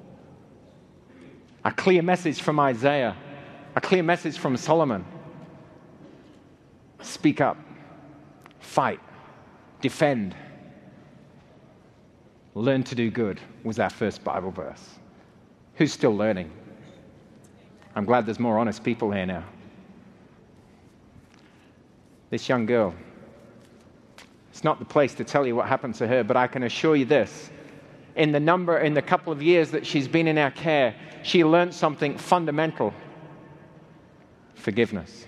S2: A clear message from Isaiah, a clear message from Solomon. Speak up, fight, defend Learn to do good was our first Bible verse. Who's still learning? I'm glad there's more honest people here now. This young girl, it's not the place to tell you what happened to her, but I can assure you this. In the number, in the couple of years that she's been in our care, she learned something fundamental forgiveness.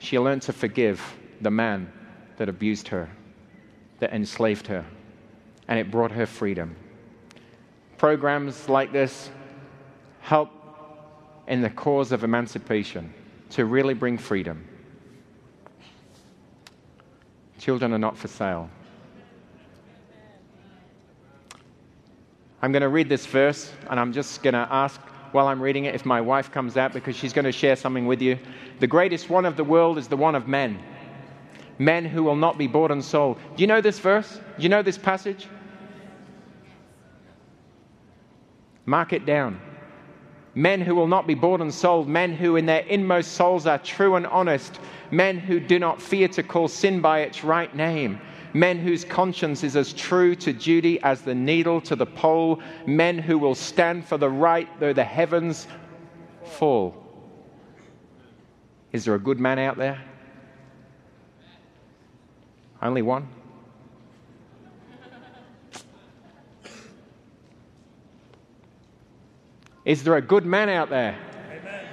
S2: She learned to forgive the man that abused her that enslaved her, and it brought her freedom. Programs like this help in the cause of emancipation to really bring freedom. Children are not for sale. I'm going to read this verse, and I'm just going to ask while I'm reading it if my wife comes out because she's going to share something with you. The greatest one of the world is the one of men men who will not be bought and sold. Do you know this verse? Do you know this passage? Mark it down. Men who will not be bought and sold, men who in their inmost souls are true and honest, men who do not fear to call sin by its right name, men whose conscience is as true to duty as the needle to the pole, men who will stand for the right though the heavens fall. Is there a good man out there? Only one? Is there a good man out there? Amen.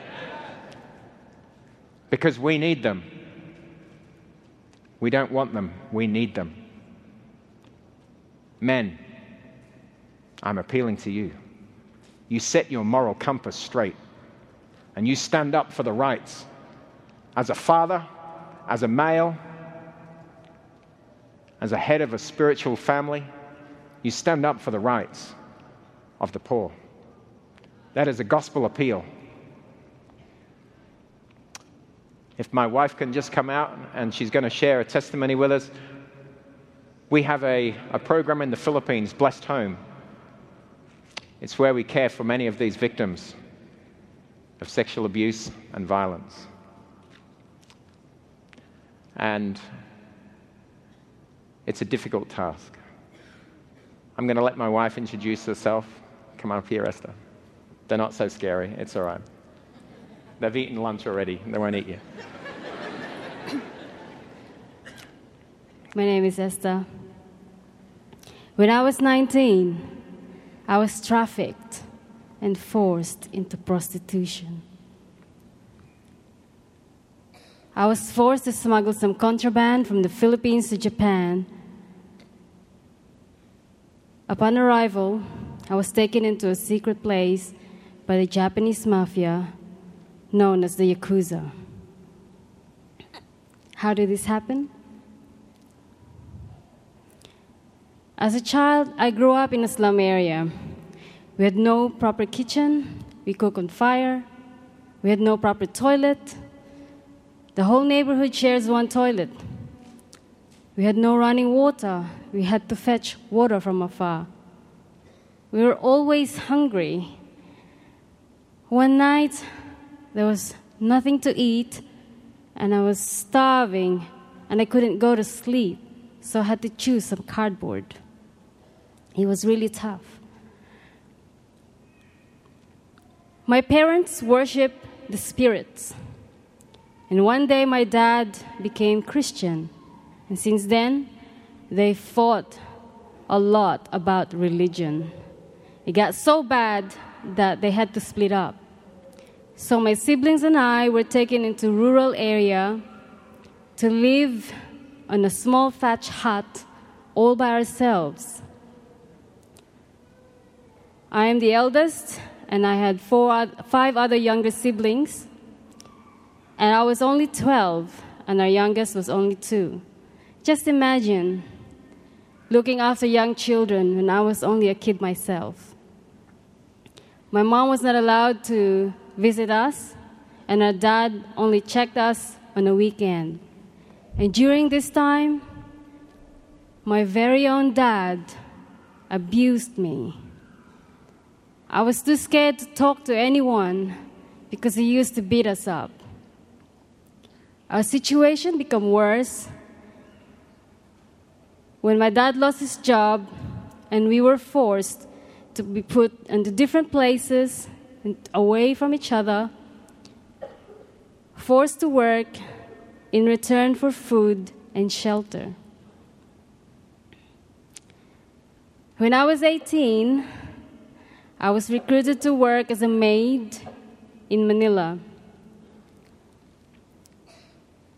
S2: Because we need them. We don't want them, we need them. Men, I'm appealing to you. You set your moral compass straight and you stand up for the rights. As a father, as a male, as a head of a spiritual family, you stand up for the rights of the poor. That is a gospel appeal. If my wife can just come out and she's going to share a testimony with us, we have a, a program in the Philippines, Blessed Home. It's where we care for many of these victims of sexual abuse and violence. And it's a difficult task. I'm going to let my wife introduce herself. Come on up here, Esther. They're not so scary. It's all right. They've eaten lunch already. They won't eat you.
S3: My name is Esther. When I was 19, I was trafficked and forced into prostitution. I was forced to smuggle some contraband from the Philippines to Japan Upon arrival, I was taken into a secret place by the Japanese mafia known as the Yakuza. How did this happen? As a child, I grew up in a slum area. We had no proper kitchen, we cook on fire, we had no proper toilet. The whole neighborhood shares one toilet. We had no running water. We had to fetch water from afar. We were always hungry. One night, there was nothing to eat, and I was starving, and I couldn't go to sleep, so I had to chew some cardboard. It was really tough. My parents worship the spirits. And one day my dad became Christian. And since then, they fought a lot about religion. It got so bad that they had to split up. So my siblings and I were taken into rural area to live on a small thatch hut all by ourselves. I am the eldest, and I had four, five other younger siblings. And I was only 12, and our youngest was only two. Just imagine looking after young children when I was only a kid myself. My mom was not allowed to visit us, and our dad only checked us on a weekend. And during this time, my very own dad abused me. I was too scared to talk to anyone because he used to beat us up. Our situation became worse when my dad lost his job and we were forced to be put into different places and away from each other, forced to work in return for food and shelter. When I was 18, I was recruited to work as a maid in Manila.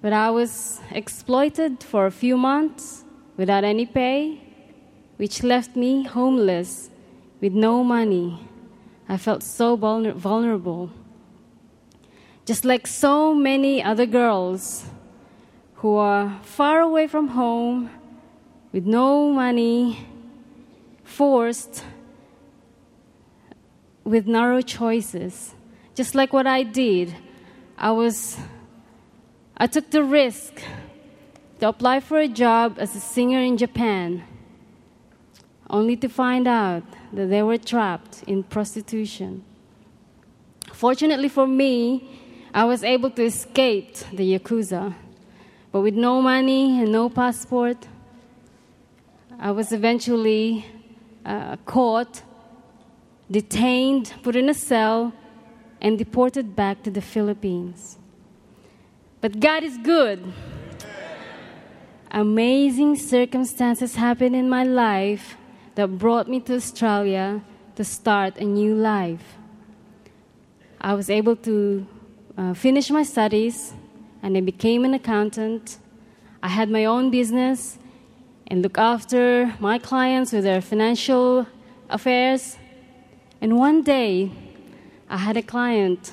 S3: But I was exploited for a few months without any pay, which left me homeless with no money. I felt so vulnerable. Just like so many other girls who are far away from home with no money forced with narrow choices. Just like what I did, I was I took the risk to apply for a job as a singer in Japan, only to find out that they were trapped in prostitution. Fortunately for me, I was able to escape the Yakuza, but with no money and no passport, I was eventually uh, caught, detained, put in a cell, and deported back to the Philippines. But God is good. Amazing circumstances happened in my life that brought me to Australia to start a new life. I was able to uh, finish my studies and I became an accountant. I had my own business and look after my clients with their financial affairs. And one day, I had a client.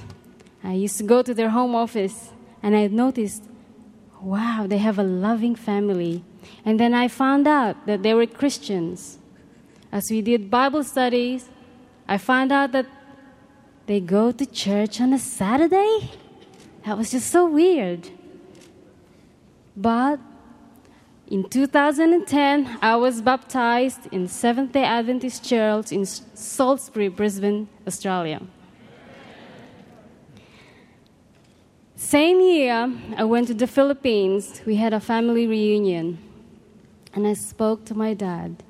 S3: I used to go to their home office, and I noticed, wow, they have a loving family. And then I found out that they were Christians. As we did Bible studies, I found out that they go to church on a Saturday. That was just so weird. But in 2010, I was baptized in Seventh day Adventist Church in Salisbury, Brisbane, Australia. Same year, I went to the Philippines. We had a family reunion. And I spoke to my dad.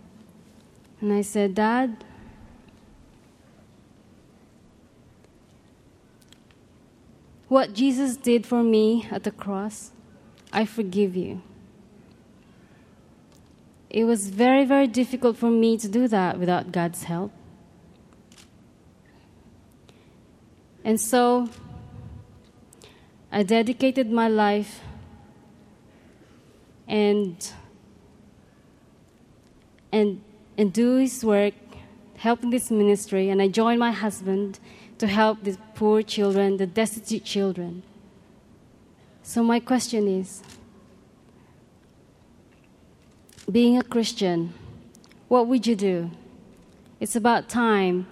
S3: And I said, Dad, what Jesus did for me at the cross, I forgive you it was very, very difficult for me to do that without God's help. And so I dedicated my life and and and do his work, helping this ministry, and I joined my husband to help the poor children, the destitute children. So my question is being a Christian, what would you do? It's about time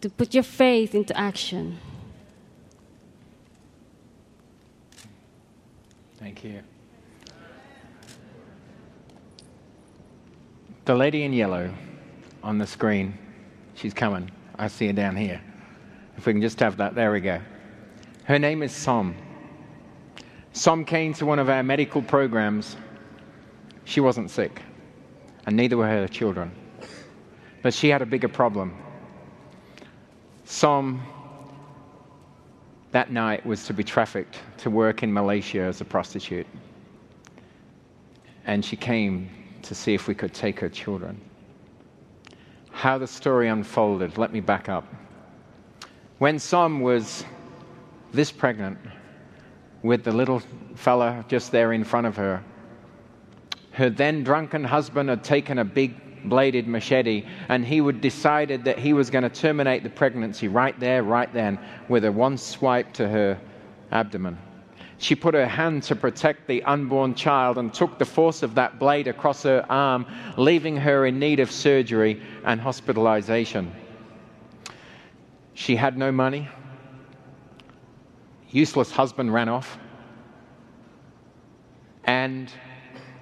S3: to put your faith into action.
S2: Thank you. The lady in yellow on the screen, she's coming. I see her down here. If we can just have that, there we go. Her name is Som. Som came to one of our medical programs she wasn't sick, and neither were her children. But she had a bigger problem. Som, that night, was to be trafficked to work in Malaysia as a prostitute. And she came to see if we could take her children. How the story unfolded, let me back up. When Som was this pregnant, with the little fella just there in front of her, her then drunken husband had taken a big bladed machete and he would decided that he was going to terminate the pregnancy right there, right then, with a one swipe to her abdomen. She put her hand to protect the unborn child and took the force of that blade across her arm, leaving her in need of surgery and hospitalization. She had no money. Useless husband ran off. And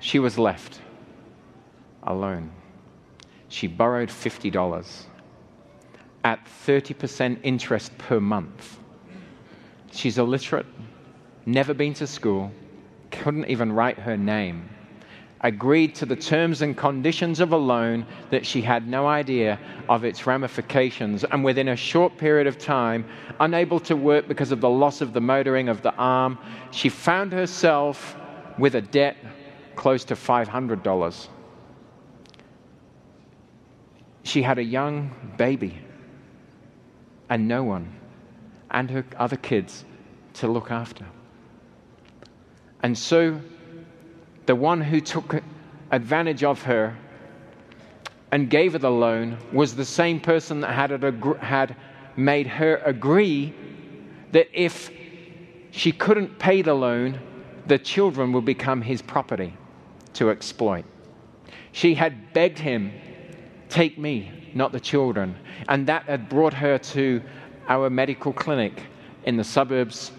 S2: she was left alone. She borrowed $50 at 30% interest per month. She's illiterate, never been to school, couldn't even write her name. Agreed to the terms and conditions of a loan that she had no idea of its ramifications, and within a short period of time, unable to work because of the loss of the motoring of the arm, she found herself with a debt close to $500. She had a young baby and no one and her other kids to look after. And so the one who took advantage of her and gave her the loan was the same person that had, had made her agree that if she couldn't pay the loan, the children would become his property to exploit. She had begged him, Take me, not the children. And that had brought her to our medical clinic in the suburbs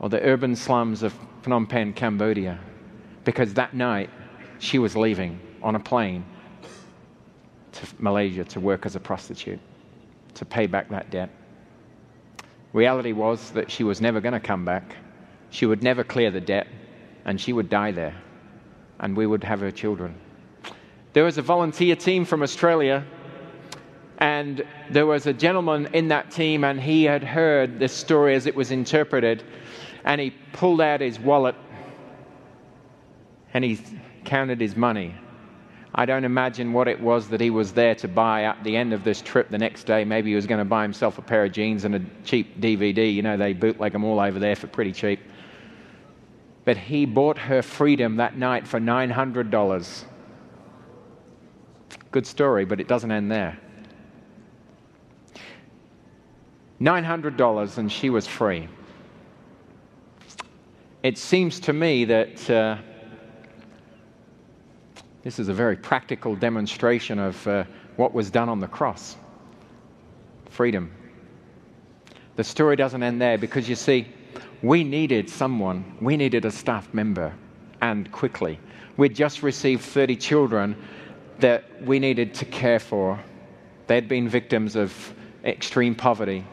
S2: or the urban slums of Phnom Penh, Cambodia, because that night she was leaving on a plane to Malaysia to work as a prostitute to pay back that debt. Reality was that she was never going to come back. She would never clear the debt, and she would die there, and we would have her children. There was a volunteer team from Australia and there was a gentleman in that team, and he had heard this story as it was interpreted. And he pulled out his wallet and he counted his money. I don't imagine what it was that he was there to buy at the end of this trip the next day. Maybe he was going to buy himself a pair of jeans and a cheap DVD. You know, they bootleg them all over there for pretty cheap. But he bought her freedom that night for $900. Good story, but it doesn't end there. $900 and she was free. It seems to me that uh, this is a very practical demonstration of uh, what was done on the cross freedom. The story doesn't end there because you see, we needed someone, we needed a staff member, and quickly. We'd just received 30 children that we needed to care for. They'd been victims of extreme poverty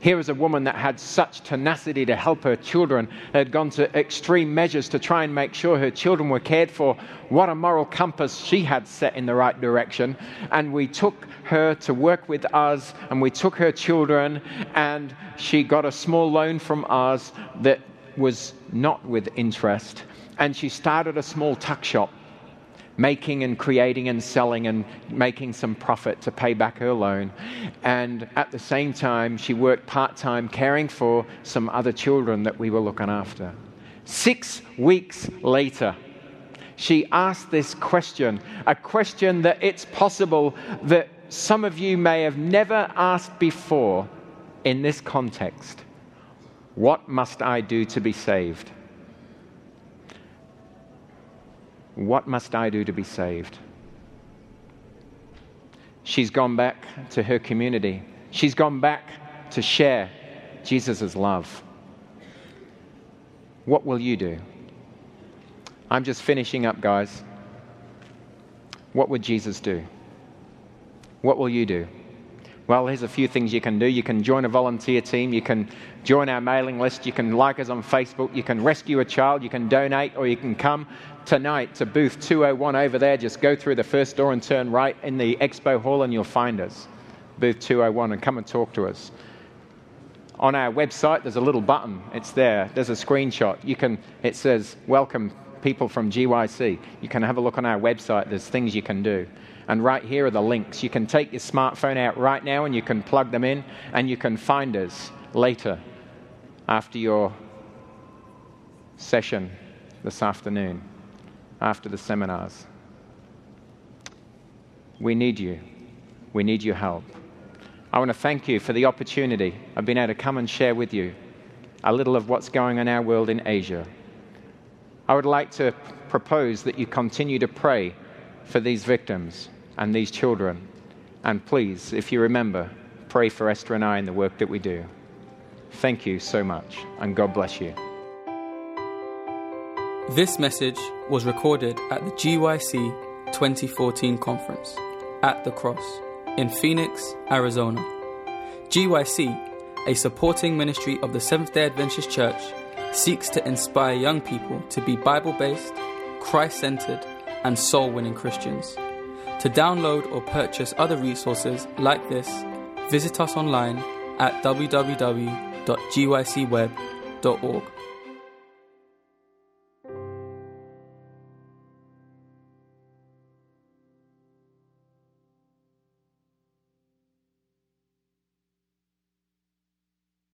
S2: here was a woman that had such tenacity to help her children, had gone to extreme measures to try and make sure her children were cared for. What a moral compass she had set in the right direction. And we took her to work with us, and we took her children, and she got a small loan from us that was not with interest. And she started a small tuck shop making and creating and selling and making some profit to pay back her loan. And at the same time, she worked part time caring for some other children that we were looking after. Six weeks later, she asked this question, a question that it's possible that some of you may have never asked before in this context What must I do to be saved? What must I do to be saved? She's gone back to her community. She's gone back to share Jesus' love. What will you do? I'm just finishing up, guys. What would Jesus do? What will you do? Well, here's a few things you can do. You can join a volunteer team. You can join our mailing list. You can like us on Facebook. You can rescue a child. You can donate, or you can come tonight to booth 201 over there. Just go through the first door and turn right in the expo hall, and you'll find us. Booth 201, and come and talk to us. On our website, there's a little button. It's there. There's a screenshot. You can. It says "Welcome, people from GYC." You can have a look on our website. There's things you can do. And right here are the links. You can take your smartphone out right now and you can plug them in, and you can find us later after your session this afternoon, after the seminars. We need you. We need your help. I want to thank you for the opportunity I've been able to come and share with you a little of what's going on in our world in Asia. I would like to propose that you continue to pray for these victims and these children. And please, if you remember, pray for Esther and I in the work that we do. Thank you so much, and God bless you.
S1: This message was recorded at the GYC 2014 conference at the Cross in Phoenix, Arizona. GYC, a supporting ministry of the Seventh day Adventist Church, seeks to inspire young people to be Bible based, Christ centered, and soul winning Christians. To download or purchase other resources like this, visit us online at www.gycweb.org.